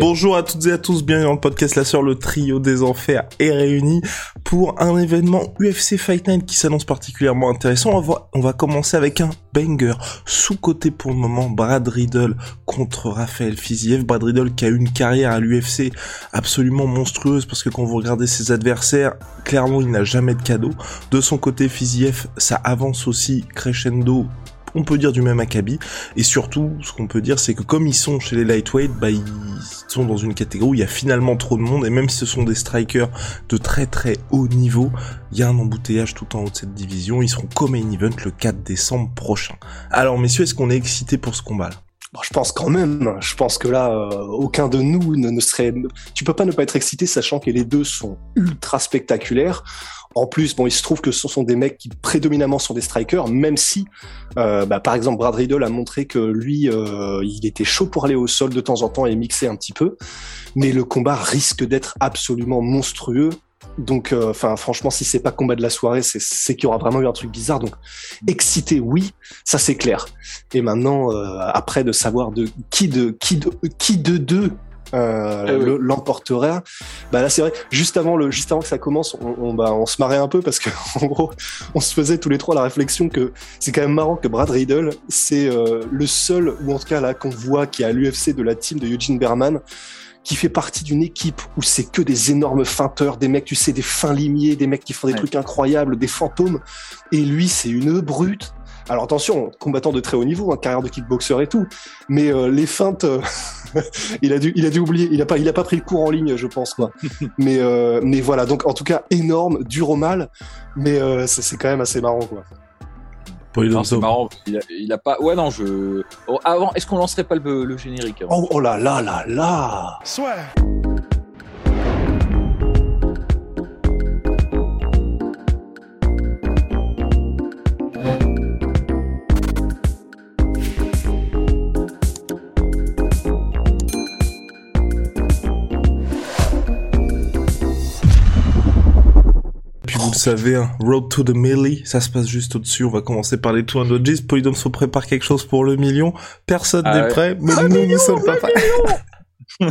Bonjour à toutes et à tous, bienvenue dans le podcast La Sœur, le trio des enfers est réuni pour un événement UFC Fight Night qui s'annonce particulièrement intéressant. On va, on va commencer avec un banger, sous-côté pour le moment, Brad Riddle contre Raphaël Fiziev. Brad Riddle qui a une carrière à l'UFC absolument monstrueuse parce que quand vous regardez ses adversaires, clairement il n'a jamais de cadeau. De son côté, Fiziev, ça avance aussi crescendo on peut dire du même acabit. Et surtout, ce qu'on peut dire, c'est que comme ils sont chez les lightweight, bah, ils sont dans une catégorie où il y a finalement trop de monde. Et même si ce sont des strikers de très très haut niveau, il y a un embouteillage tout en haut de cette division. Ils seront comme main event le 4 décembre prochain. Alors, messieurs, est-ce qu'on est excité pour ce combat-là? Bon, je pense quand même. Je pense que là, euh, aucun de nous ne, ne, serait. Tu peux pas ne pas être excité, sachant que les deux sont ultra spectaculaires. En plus, bon, il se trouve que ce sont des mecs qui prédominamment sont des strikers, même si, euh, bah, par exemple, Brad Riddle a montré que lui, euh, il était chaud pour aller au sol de temps en temps et mixer un petit peu. Mais le combat risque d'être absolument monstrueux. Donc, euh, enfin, franchement, si c'est pas combat de la soirée, c'est qu'il y aura vraiment eu un truc bizarre. Donc, excité, oui, ça c'est clair. Et maintenant, après de savoir de qui de qui de qui de deux euh, Eh le- l'emporterait. Bah là c'est vrai. Juste avant le, juste avant que ça commence, on, on, bah, on se marrait un peu parce que en gros, on se faisait tous les trois la réflexion que c'est quand même marrant que Brad Riddle, c'est euh, le seul ou en tout cas là qu'on voit qui est à l'UFC de la team de Eugene Berman qui fait partie d'une équipe où c'est que des énormes feinteurs, des mecs, tu sais, des fins limiers, des mecs qui font des Ouais. trucs incroyables, des fantômes. Et lui, c'est une brute. Alors attention, combattant de très haut niveau, hein, carrière de kickboxer et tout, mais euh, les feintes, euh, il a dû, il a dû oublier, il a pas, il a pas pris le cours en ligne, je pense quoi. mais, euh, mais voilà, donc en tout cas énorme, dur au mal, mais euh, c'est quand même assez marrant quoi. Non, c'est marrant. Il a, il a pas. Ouais, non, je. Oh, avant, est-ce qu'on lancerait pas le, le générique avant Oh, oh là là là là. Puis savez, hein, Road to the Millie, ça se passe juste au-dessus. On va commencer par les 200 G's. Polydome se prépare quelque chose pour le million. Personne Ah n'est ouais. prêt, mais nous, nous sommes pas prêts.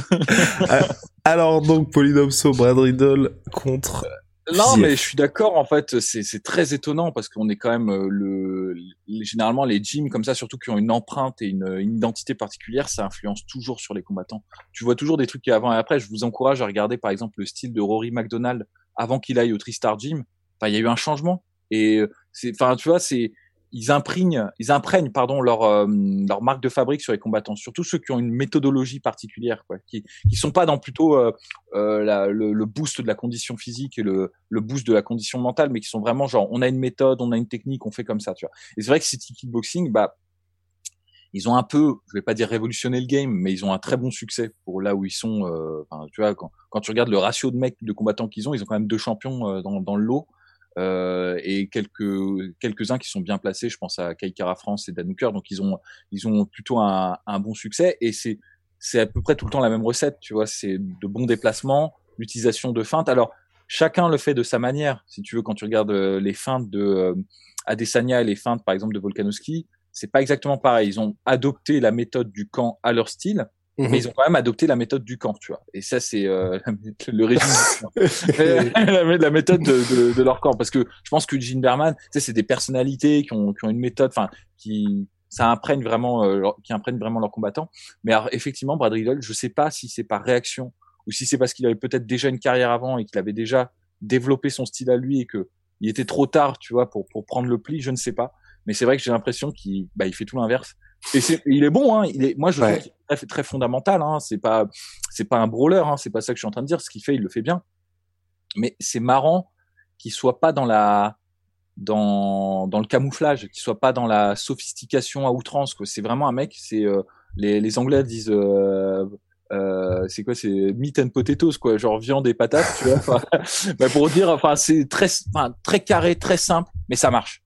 Euh, Alors donc, Polydomso, Brad Riddle contre... Non, Fiziev. mais je suis d'accord. En fait, c'est c'est très étonnant parce qu'on est quand même euh, le, généralement les gyms comme ça, surtout qui ont une empreinte et une, une identité particulière, ça influence toujours sur les combattants. Tu vois toujours des trucs qui avant et après. Je vous encourage à regarder par exemple le style de Rory McDonald avant qu'il aille au Tristar Gym. Enfin, il y a eu un changement et euh, c'est, enfin, tu vois, c'est ils imprègnent, ils imprègnent pardon leur euh, leur marque de fabrique sur les combattants, surtout ceux qui ont une méthodologie particulière, quoi, qui qui sont pas dans plutôt euh, euh, le, le boost de la condition physique et le, le boost de la condition mentale, mais qui sont vraiment genre on a une méthode, on a une technique, on fait comme ça, tu vois. Et c'est vrai que City Kickboxing, bah ils ont un peu, je vais pas dire révolutionné le game, mais ils ont un très bon succès pour là où ils sont. euh, tu vois, quand, quand tu regardes le ratio de mecs de combattants qu'ils ont, ils ont quand même deux champions euh, dans, dans le lot. Euh, et quelques quelques uns qui sont bien placés. Je pense à Kaikara France et Dan Hooker. Donc ils ont ils ont plutôt un, un bon succès et c'est c'est à peu près tout le temps la même recette. Tu vois, c'est de bons déplacements, l'utilisation de feintes. Alors chacun le fait de sa manière. Si tu veux, quand tu regardes euh, les feintes de euh, Adesanya et les feintes par exemple de Volkanovski, c'est pas exactement pareil. Ils ont adopté la méthode du camp à leur style. Mais ils ont quand même adopté la méthode du camp, tu vois. Et ça, c'est euh, le régime la, la méthode de, de, de leur camp. Parce que je pense que Gene Berman, tu sais, c'est des personnalités qui ont, qui ont une méthode, enfin, qui ça imprègne vraiment, euh, leur- qui imprègne vraiment leurs combattants. Mais alors, effectivement, Brad Riddle, je sais pas si c'est par réaction ou si c'est parce qu'il avait peut-être déjà une carrière avant et qu'il avait déjà développé son style à lui et que il était trop tard, tu vois, pour pour prendre le pli. Je ne sais pas. Mais c'est vrai que j'ai l'impression qu'il bah, il fait tout l'inverse. Et c'est, il est bon, hein. Il est, moi, je Ouais. trouve qu'il est très, très fondamental. Hein. C'est pas, c'est pas un brawler. Hein. C'est pas ça que je suis en train de dire. Ce qu'il fait, il le fait bien. Mais c'est marrant qu'il soit pas dans la, dans dans le camouflage, qu'il soit pas dans la sophistication à outrance. quoi. C'est vraiment un mec. C'est, euh, les, les Anglais disent euh, euh, c'est quoi c'est meat and potatoes quoi genre viande et patates tu vois bah, pour dire enfin c'est très enfin, très carré très simple mais ça marche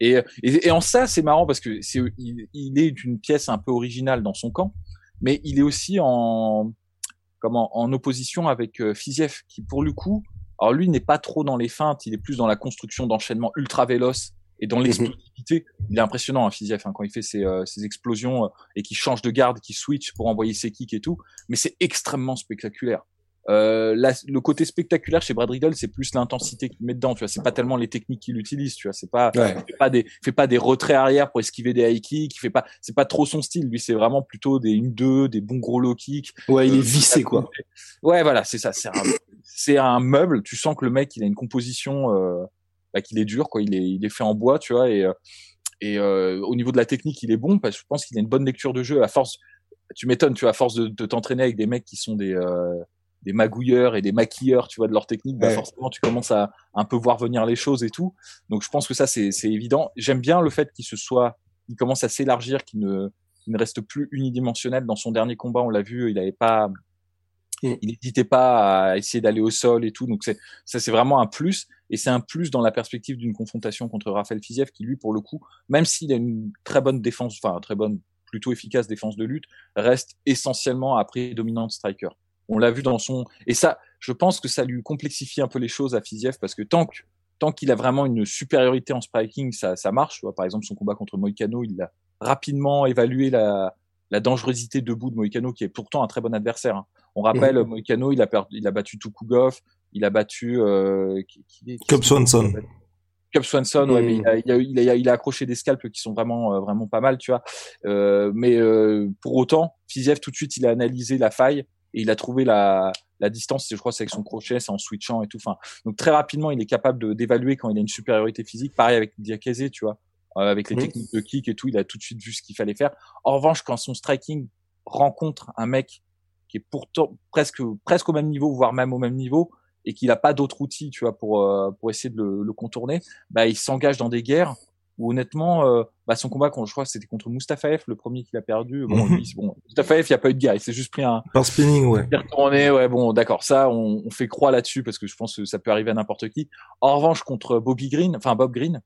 et, et, et en ça c'est marrant parce que c'est il, il, est une pièce un peu originale dans son camp mais il est aussi en comment en opposition avec euh, Fiziev qui pour le coup alors lui n'est pas trop dans les feintes il est plus dans la construction d'enchaînements ultra véloces et dans mhm. l'explosivité, il est impressionnant, hein, Fiziev, hein, quand il fait ses, euh, ses explosions euh, et qu'il change de garde, qu'il switch pour envoyer ses kicks et tout. Mais c'est extrêmement spectaculaire. Euh, le côté spectaculaire chez Brad Riddle, c'est plus l'intensité qu'il met dedans. Tu vois, c'est pas tellement les techniques qu'il utilise. Tu vois, c'est pas, ouais. fait pas des, fait pas des retraits arrière pour esquiver des high kicks. Il fait pas, c'est pas trop son style. Lui, c'est vraiment plutôt des une deux, des bons gros low kicks. Ouais, il est vissé quoi. Ouais, voilà, c'est ça. C'est un, c'est un meuble. Tu sens que le mec, il a une composition. Euh, bah, qu'il est dur, quoi. Il est, il est fait en bois, tu vois. Et, euh, et euh, au niveau de la technique, il est bon parce que je pense qu'il a une bonne lecture de jeu. À force, tu m'étonnes, tu vois, à force de, de t'entraîner avec des mecs qui sont des euh, des magouilleurs et des maquilleurs, tu vois, de leur technique, bah, forcément, tu commences à un peu voir venir les choses et tout. Donc, je pense que ça, c'est évident. J'aime bien le fait qu'il se soit, il commence à s'élargir, qu'il ne, ne reste plus unidimensionnel. Dans son dernier combat, on l'a vu, il n'avait pas, mm. il n'hésitait pas à essayer d'aller au sol et tout. Donc, c'est, ça, c'est vraiment un plus. Et c'est un plus dans la perspective d'une confrontation contre Raphaël Fiziev qui, lui, pour le coup, même s'il a une très bonne défense, enfin, très bonne, plutôt efficace défense de lutte, reste essentiellement à dominante striker. On l'a vu dans son, et ça, je pense que ça lui complexifie un peu les choses à Fiziev parce que tant que, tant qu'il a vraiment une supériorité en striking, ça, ça marche. Par exemple, son combat contre Moïcano, il a rapidement évalué la, la dangerosité debout de Moïcano, qui est pourtant un très bon adversaire. Hein. On rappelle, mmh. Moïcano, il a, perdu, il a battu Tukugov, il a battu euh, qui, qui, Cub Swanson. Cub Swanson, ouais, mais il a, il, a, il, a, il a, accroché des scalps qui sont vraiment euh, vraiment pas mal, tu vois. Euh, mais euh, pour autant, Fiziev tout de suite, il a analysé la faille et il a trouvé la, la distance. Je crois c'est avec son crochet, c'est en switchant et tout. Enfin, donc très rapidement, il est capable d'évaluer quand il a une supériorité physique. Pareil avec Diakese, tu vois, euh, avec les mmh. techniques de kick et tout, il a tout de suite vu ce qu'il fallait faire. En revanche, quand son striking rencontre un mec qui est pourtant presque presque au même niveau, voire même au même niveau, et qu'il n'a pas d'autres outils, tu vois, pour euh, pour essayer de le, le, contourner, bah il s'engage dans des guerres où honnêtement, euh, bah son combat, quand je crois, c'était contre Mustafaev, le premier qu'il a perdu. Bon, mm bon, Mustafaev, il n'y a pas eu de guerre, il s'est juste pris un. Par spinning, ouais. Retourné, ouais, bon, d'accord, ça, on, on, fait croix là-dessus parce que je pense que ça peut arriver à n'importe qui. En revanche, contre Bobby Green, enfin Bob Green.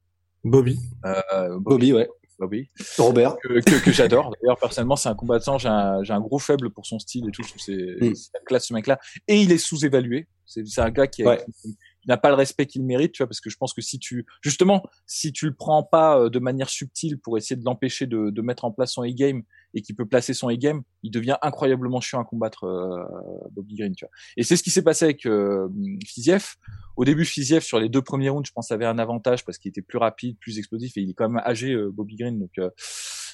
Bobby. Euh, Bobby, ouais. Bobby. Robert. Que, que, que j'adore. D'ailleurs, personnellement, c'est un combattant, j'ai un, j'ai un gros faible pour son style et tout. Je trouve c'est, mm. c'est la classe, ce mec-là. Et il est sous-évalué. C'est, c'est un gars qui, ouais. qui, n'a pas le respect qu'il mérite, tu vois, parce que je pense que si tu, justement, si tu le prends pas euh, de manière subtile pour essayer de l'empêcher de, mettre en place son e-game et qu'il peut placer son e-game, il devient incroyablement chiant à combattre euh, Bobby Green, tu vois. Et c'est ce qui s'est passé avec euh, Fiziev. Au début, Fiziev sur les deux premiers rounds, je pense, avait un avantage parce qu'il était plus rapide, plus explosif et il est quand même âgé, euh, Bobby Green, donc. Euh,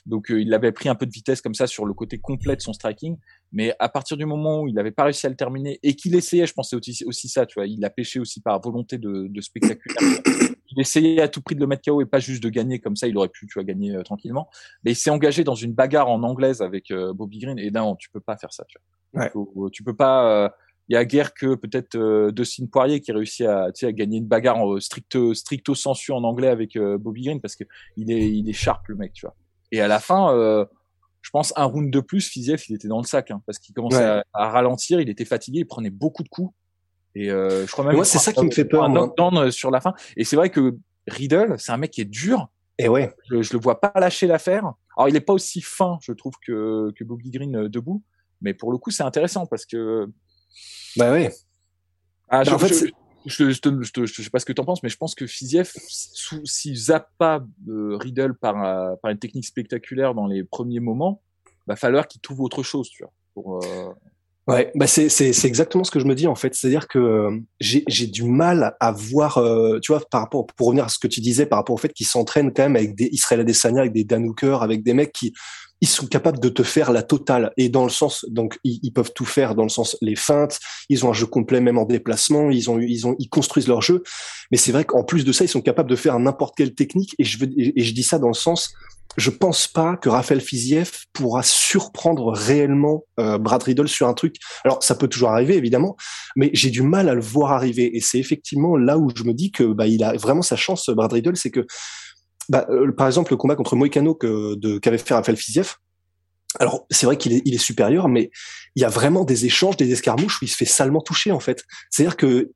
donc euh, il avait pris un peu de vitesse comme ça sur le côté complet de son striking, mais à partir du moment où il n'avait pas réussi à le terminer et qu'il essayait, je pensais aussi, aussi ça, tu vois, il a pêché aussi par volonté de, de spectaculaire. il essayait à tout prix de le mettre KO et pas juste de gagner comme ça, il aurait pu, tu vois, gagner euh, tranquillement. Mais il s'est engagé dans une bagarre en anglaise avec euh, Bobby Green et non, tu peux pas faire ça, tu vois. Ouais. Faut, tu peux pas. il y a guère que peut-être euh, Dustin Poirier qui réussit à, tu sais, à gagner une bagarre en stricto stricto sensu en anglais avec Bobby Green parce que il est il est sharp le mec, tu vois. Et à la fin, euh, je pense un round de plus, Fiziev, il était dans le sac, hein, parce qu'il commençait ouais. à, à, ralentir, il était fatigué, il prenait beaucoup de coups. Et euh, je crois même. Moi, c'est ça qui me fait peur. Un knockdown euh, sur la fin. Et c'est vrai que Riddle, c'est un mec qui est dur. Et ouais. Je, je le vois pas lâcher l'affaire. Alors, il est pas aussi fin, je trouve, que, que Bobby Green euh, debout. Mais pour le coup, c'est intéressant parce que. Bah oui. Ah, bah, en fait, je, je, je, je, je, sais pas ce que tu en penses, mais je pense que Fiziev, s'il zappe pas euh, Riddle par, euh, par une technique spectaculaire dans les premiers moments, va falloir qu'il trouve autre chose, tu vois. Euh... Ouais, bah c'est exactement ce que je me dis en fait, c'est-à-dire que j'ai du mal à voir, tu vois, par rapport pour revenir à ce que tu disais par rapport au fait qu'il s'entraîne quand même avec des Israël Adesanya, avec des Dan Hooker, avec des mecs qui ils sont capables de te faire la totale. Et dans le sens donc ils, peuvent tout faire dans le sens les feintes. Ils ont un jeu complet même en déplacement. Ils ont ils ont ils construisent leur jeu. Mais c'est vrai qu'en plus de ça ils sont capables de faire n'importe quelle technique. Et je veux et je dis ça dans le sens je pense pas que Raphaël Fiziev pourra surprendre réellement euh, Brad Riddle sur un truc. Alors ça peut toujours arriver évidemment, mais j'ai du mal à le voir arriver. Et c'est effectivement là où je me dis que bah il a vraiment sa chance Brad Riddle, c'est que bah, euh, par exemple, le combat contre Moïcano que, de, qu'avait fait Raphaël Fiziev, alors c'est vrai qu'il est, il est supérieur, mais il y a vraiment des échanges, des escarmouches où il se fait salement toucher en fait. C'est-à-dire que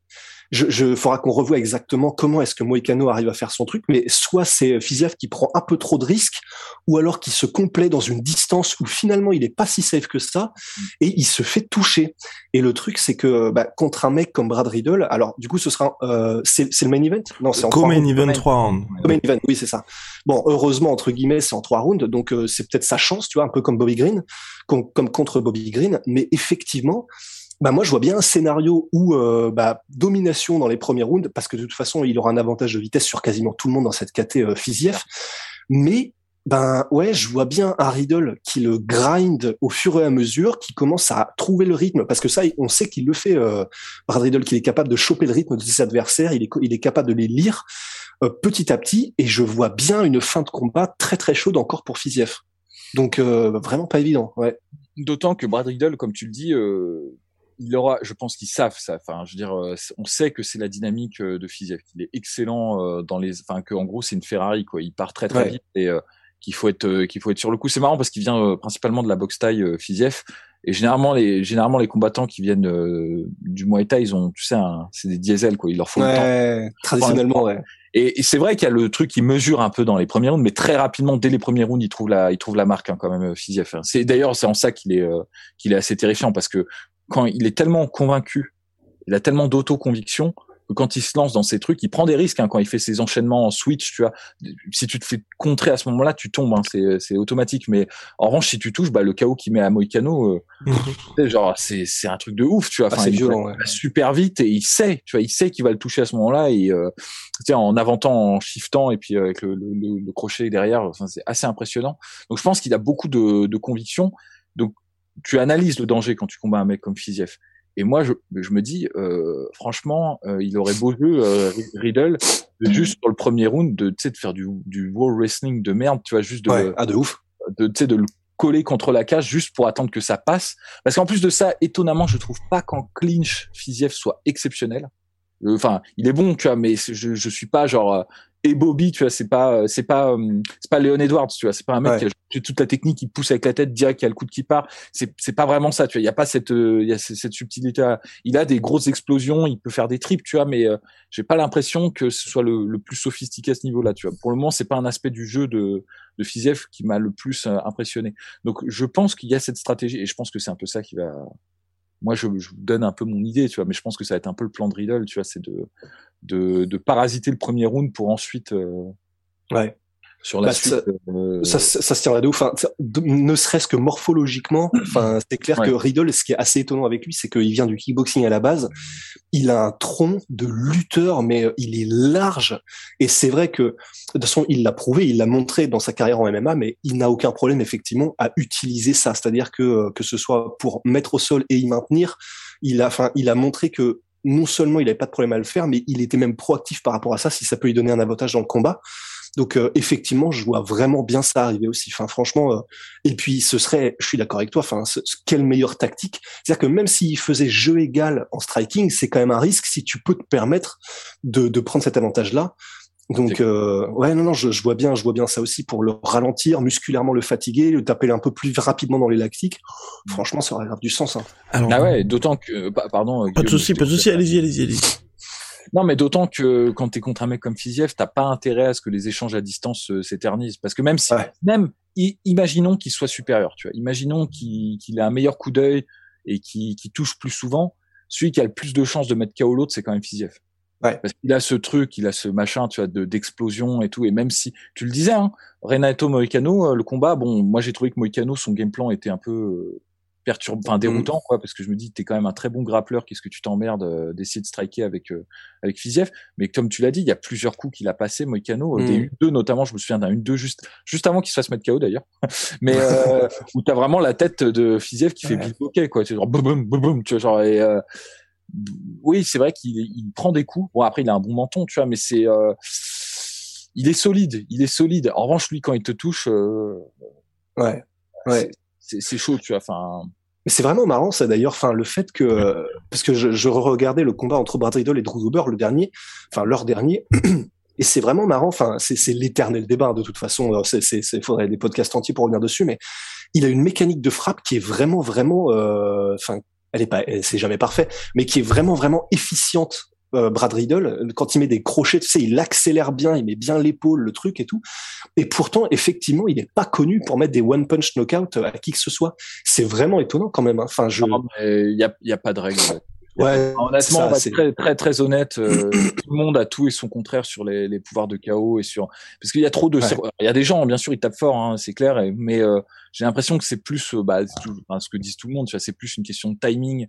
je, je faudra qu'on revoie exactement comment est-ce que Moïcano arrive à faire son truc, mais soit c'est Fiziev qui prend un peu trop de risques, ou alors qui se complaît dans une distance où finalement il est pas si safe que ça, et il se fait toucher. Et le truc c'est que bah, contre un mec comme Brad Riddle, alors du coup ce sera euh, c'est le main event? Non, c'est en co-main event 3 rounds. main event, oui c'est ça. Bon, heureusement entre guillemets c'est en trois rounds, donc euh, c'est peut-être sa chance, tu vois, un peu comme Bobby Green, comme, comme contre Bobby Green, mais effectivement bah moi je vois bien un scénario où euh, bah, domination dans les premiers rounds parce que de toute façon il aura un avantage de vitesse sur quasiment tout le monde dans cette KT euh, mais ben ouais je vois bien un Riddle qui le grind au fur et à mesure qui commence à trouver le rythme. Parce que ça on sait qu'il le fait euh, Brad Riddle qu'il est capable de choper le rythme de ses adversaires il est il est capable de les lire euh, petit à petit. Et je vois bien une fin de combat très très chaude encore pour Fiziev. Donc euh, vraiment pas évident ouais. D'autant que Brad Riddle, comme tu le dis, euh, il aura, je pense qu'ils savent ça. Enfin, je veux dire, euh, on sait que c'est la dynamique euh, de Fiziev, qu'il est excellent euh, dans les, enfin, que en gros c'est une Ferrari quoi. Il part très très vite et qu'il faut être, qu'il faut être sur le coup. C'est marrant parce qu'il vient principalement de la boxe taille Fiziev. Et généralement les, généralement les combattants qui viennent du Muay Thai, ils ont, tu sais, c'est des diesels quoi. Il leur faut le temps. Traditionnellement, ouais. Et, c'est vrai qu'il y a le truc qui mesure un peu dans les premiers rounds, mais très rapidement, dès les premiers rounds, il trouve la, il trouve la marque hein, quand même Fiziev. C'est d'ailleurs c'est en ça qu'il est, qu'il est assez terrifiant parce que quand il est tellement convaincu, il a tellement d'auto-conviction que quand il se lance dans ces trucs, il prend des risques hein, quand il fait ses enchaînements en switch, tu vois. Si tu te fais contrer à ce moment-là, tu tombes, hein, c'est automatique. Mais en revanche, si tu touches, bah, le chaos qu'il met à Moicano, euh, mhm. genre c'est c'est un truc de ouf, tu vois. Ah, enfin, il violent, va, super vite et il sait, tu vois, il sait qu'il va le toucher à ce moment-là et euh, en avantant, en shiftant et puis euh, avec le, le, le, crochet derrière, enfin, c'est assez impressionnant. Donc je pense qu'il a beaucoup de, de conviction. Donc tu analyses le danger quand tu combats un mec comme Fiziev. Et moi, je, je me dis, euh, franchement, euh, il aurait beau jeu, euh, Riddle, de juste sur le premier round, de, de faire du, du wall wrestling de merde, tu vois, juste de, ah, de ouf, de, de le coller contre la cage juste pour attendre que ça passe. Parce qu'en plus de ça, étonnamment, je trouve pas qu'en clinch, Fiziev soit exceptionnel. Enfin, il est bon, tu vois, mais je, je suis pas genre et Bobby, tu vois, c'est pas, c'est pas, euh, c'est pas Léon Edwards, tu vois, c'est pas un mec qui a toute la technique, il pousse avec la tête, direct, qui a le coup de qui part. C'est, c'est pas vraiment ça, tu vois. Il y a pas cette, euh, il y a cette subtilité. Il a des grosses explosions, il peut faire des trips, tu vois, mais euh, j'ai pas l'impression que ce soit le, le, plus sophistiqué à ce niveau-là, tu vois. Pour le moment, c'est pas un aspect du jeu de, de Fiziev qui m'a le plus impressionné. Donc, je pense qu'il y a cette stratégie, et je pense que c'est un peu ça qui va, moi je, je, donne un peu mon idée, tu vois, mais je pense que ça va être un peu le plan de Riddle, tu vois, c'est de, de, de parasiter le premier round pour ensuite euh, ouais sur la bah, suite. Euh, ça, ça, ça, se tiendrait de ouf. Enfin, ne serait-ce que morphologiquement, enfin, c'est clair que Riddle, ce qui est assez étonnant avec lui, c'est qu'il vient du kickboxing à la base. Il a un tronc de lutteur, mais euh, il est large. Et c'est vrai que, de toute façon, il l'a prouvé, il l'a montré dans sa carrière en MMA, mais il n'a aucun problème, effectivement, à utiliser ça. C'est-à-dire que, que ce soit pour mettre au sol et y maintenir, il a, enfin, il a montré que non seulement il n'avait pas de problème à le faire, mais il était même proactif par rapport à ça, si ça peut lui donner un avantage dans le combat. Donc euh, effectivement, je vois vraiment bien ça arriver aussi. Enfin, franchement, euh, et puis ce serait, je suis d'accord avec toi. Enfin, ce, quelle meilleure tactique C'est-à-dire que même s'il faisait jeu égal en striking, c'est quand même un risque si tu peux te permettre de, de prendre cet avantage-là. Donc euh, ouais non non je, je, vois bien je vois bien ça aussi pour le ralentir musculairement le fatiguer le taper un peu plus rapidement dans les lactiques mm. franchement ça aurait grave du sens hein. ah ouais d'autant que pardon pas de souci pas de souci allez-y allez-y allez-y. Non mais d'autant que quand t'es contre un mec comme Fiziev t'as pas intérêt à ce que les échanges à distance euh, s'éternisent. Parce que même si même imaginons qu'il soit supérieur tu vois. Imaginons qu'il qu'il ait un meilleur coup d'œil et qu'il touche plus souvent celui qui a le plus de chances de mettre KO l'autre c'est quand même Fiziev Ouais. Parce qu'il a ce truc, il a ce machin, tu vois, de d'explosion et tout. Et même si tu le disais, hein, Renato Moicano, euh, le combat, bon, moi j'ai trouvé que Moicano, son game plan était un peu euh, perturbant, enfin déroutant, mm. quoi, parce que je me dis, t'es quand même un très bon grappleur. Qu'est-ce que tu t'emmerdes euh, d'essayer de striker avec euh, avec Fiziev Mais comme tu l'as dit, il y a plusieurs coups qu'il a passé, Moicano, mm. des deux notamment. Je me souviens d'un une deux juste juste avant qu'il se fasse mettre KO d'ailleurs. Mais euh, où t'as vraiment la tête de Fiziev qui fait ouais. quoi. Tu genre boum boum boum, tu vois genre et oui, c'est vrai qu'il prend des coups. Bon, après, il a un bon menton, tu vois, mais c'est, euh, il est solide, il est solide. En revanche, lui, quand il te touche, euh, ouais, ouais, c'est chaud, tu vois. Enfin. Mais c'est vraiment marrant, ça d'ailleurs. Enfin, le fait que, parce que je, je regardais le combat entre Brad Riddle et Drew Dober, le dernier, enfin leur dernier. Et c'est vraiment marrant. Enfin, c'est l'éternel débat de toute façon. Il faudrait des podcasts entiers pour revenir dessus, mais il a une mécanique de frappe qui est vraiment, vraiment, euh, enfin, elle est pas, c'est jamais parfait, mais qui est vraiment, vraiment efficiente. Euh, Brad Riddle, quand il met des crochets, tu sais, il accélère bien, il met bien l'épaule, le truc et tout. Et pourtant, effectivement, il n'est pas connu pour mettre des one punch knockout à qui que ce soit. C'est vraiment étonnant quand même. Hein. Enfin, je. Il y a, y a pas de règle. Ouais, honnêtement, on va être très, très, très honnête. Euh, tout le monde a tout et son contraire sur les, les pouvoirs de chaos et sur parce qu'il y a trop de. Il y a des gens, bien sûr, ils tapent fort, hein, c'est clair. mais euh, j'ai l'impression que c'est plus, euh, bah, ce que disent tout le monde. C'est plus une question de timing,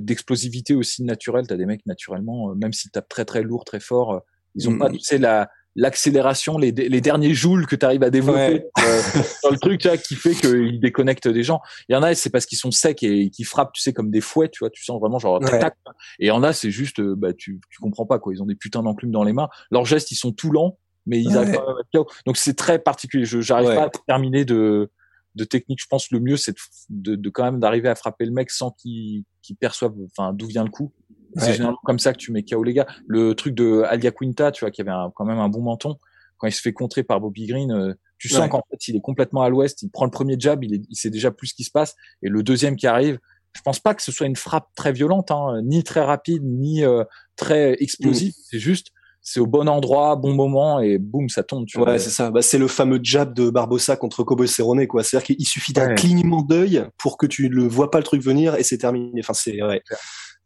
d'explosivité aussi naturelle. T'as des mecs naturellement, même s'ils tapent très très lourd, très fort, ils ont mm. pas, tu sais, la l'accélération, les, les, derniers joules que tu arrives à développer euh, dans le truc là, qui fait qu'ils déconnectent des gens. Il y en a, c'est parce qu'ils sont secs et qui frappent, tu sais, comme des fouets, tu vois, tu sens vraiment genre tac, Et il y en a, c'est juste, euh, bah tu, tu comprends pas quoi. Ils ont des putains d'enclumes dans les mains. Leurs gestes, ils sont tout lents, mais ils arrivent pas à. Donc c'est très particulier. Je j'arrive pas à terminer de de technique. Je pense le mieux, c'est de, de, quand même d'arriver à frapper le mec sans qu'il qu'il perçoive, enfin, d'où vient le coup. C'est généralement comme ça que tu mets KO les gars. Le truc de Alia Quinta, tu vois, qui avait quand même un bon menton, quand il se fait contrer par Bobby Green, euh, tu sens qu'en fait, il est complètement à l'ouest, il prend le premier jab, il, il, sait déjà plus ce qui se passe, et le deuxième qui arrive, je pense pas que ce soit une frappe très violente, hein, ni très rapide, ni euh, très explosive. Mm. C'est juste, c'est au bon endroit, bon moment, et boum, ça tombe. Tu ouais, c'est ça. Bah, c'est le fameux jab de Barbossa contre Kobo Cerrone, quoi. C'est-à-dire qu'il suffit d'un clignement d'œil pour que tu ne vois pas le truc venir, et c'est terminé. Enfin, c'est ouais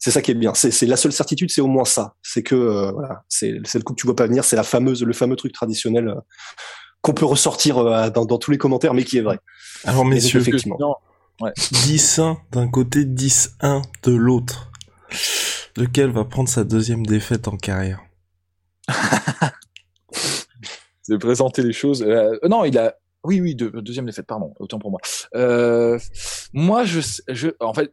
c'est ça qui est bien. C'est la seule certitude, c'est au moins ça. C'est que euh, voilà, c'est le coup que tu vois pas venir. C'est la fameuse, le fameux truc traditionnel euh, qu'on peut ressortir euh, dans, tous les commentaires, mais qui est vrai. Alors messieurs, effectivement, 10-1 d'un côté, 10-1 de l'autre. Lequel va prendre sa deuxième défaite en carrière? C'est présenter les choses. non, il a. Oui, oui, deuxième défaite, pardon, autant pour moi. moi, je, je, en fait,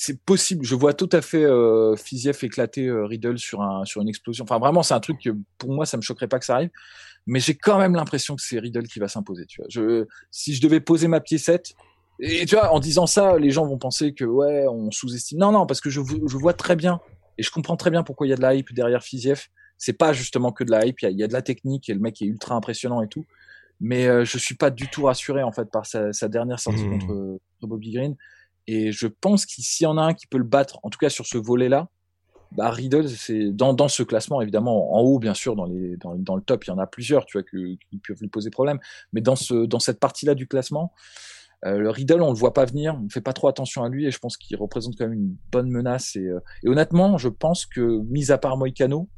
c'est possible. Je vois tout à fait euh, Fiziev éclater euh, Riddle sur un sur une explosion. Enfin, vraiment, c'est un truc que pour moi, ça me choquerait pas que ça arrive. Mais j'ai quand même l'impression que c'est Riddle qui va s'imposer. Tu vois, je, si je devais poser ma piécette, et tu vois, en disant ça, les gens vont penser que ouais, on sous-estime. Non, non, parce que je, je vois très bien et je comprends très bien pourquoi il y a de la hype derrière Fiziev. C'est pas justement que de la hype. Il y a, y a, de la technique et le mec est ultra impressionnant et tout. Mais euh, je suis pas du tout rassuré en fait par sa, sa dernière sortie mmh. contre, contre Bobby Green. Et je pense qu'il y en a un qui peut le battre, en tout cas sur ce volet-là, bah Riddle, c'est dans, dans ce classement évidemment en haut bien sûr dans les dans, dans le top il y en a plusieurs tu vois qui peuvent lui poser problème. Mais dans ce dans cette partie-là du classement euh, le Riddle on le voit pas venir on fait pas trop attention à lui et je pense qu'il représente quand même une bonne menace. Et, euh, et honnêtement je pense que mis à part Moicano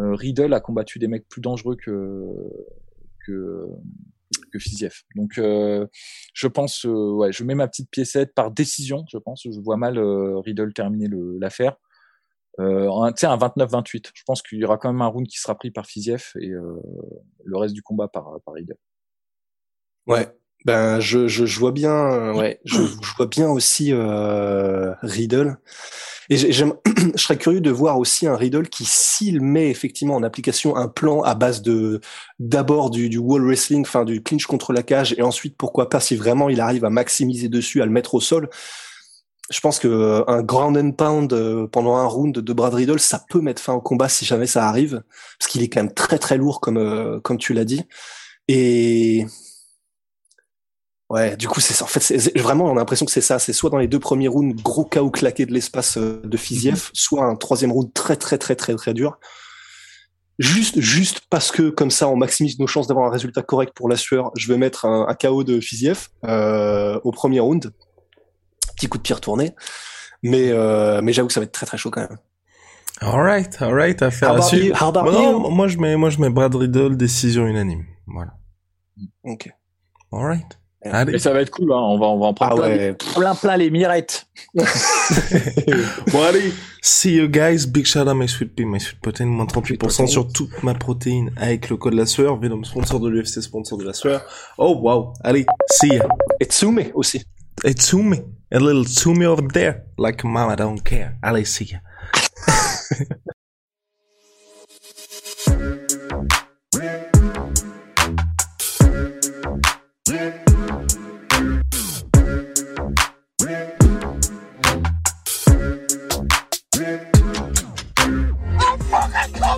euh, Riddle a combattu des mecs plus dangereux que que que Fiziev. Donc, euh, je pense, euh, ouais, je mets ma petite piécette par décision, je pense. Je vois mal euh, Riddle terminer l'affaire. Tu sais, un 29-28. Je pense qu'il y aura quand même un round qui sera pris par Fiziev et le reste du combat par, par Riddle. Ouais, ben je, je, je vois bien, ouais, je, je vois bien aussi Riddle. Et j'aime, je serais curieux de voir aussi un Riddle qui, s'il met effectivement en application un plan à base de d'abord du, du wall wrestling, enfin du clinch contre la cage, et ensuite pourquoi pas si vraiment il arrive à maximiser dessus, à le mettre au sol. Je pense que euh, un ground and pound euh, pendant un round de Brad Riddle, ça peut mettre fin au combat si jamais ça arrive, parce qu'il est quand même très très lourd comme euh, comme tu l'as dit. Et Ouais, du coup, c'est ça. En fait, c'est, vraiment, on a l'impression que c'est ça. C'est soit dans les deux premiers rounds, gros chaos claqué de l'espace euh, de Fiziev, mhm. soit un troisième round très, très, très, très, très dur. Juste, juste parce que comme ça, on maximise nos chances d'avoir un résultat correct pour la sueur. Je vais mettre un, un KO de Fiziev euh, au premier round. Petit coup de pied retourné. Mais, euh, mais j'avoue que ça va être très, très chaud quand même. Alright, alright, affaire à suivre. Non, moi je mets, moi je mets Brad Riddle décision unanime. Voilà. Ok. Alright. Mais ça va être cool, hein. on, va, on va en prendre ah plein, plein, plein les mirettes. bon allez, see you guys, big shout out my sweet pea, my sweet protein, moins 38% sur toute ma protéine avec le code la sueur, Venom sponsor de l'UFC, sponsor de la sueur. Oh wow, allez, see ya. Et Tsume aussi. Et Tsume, a little Tsume over there, like mama don't care. Allez, see ya.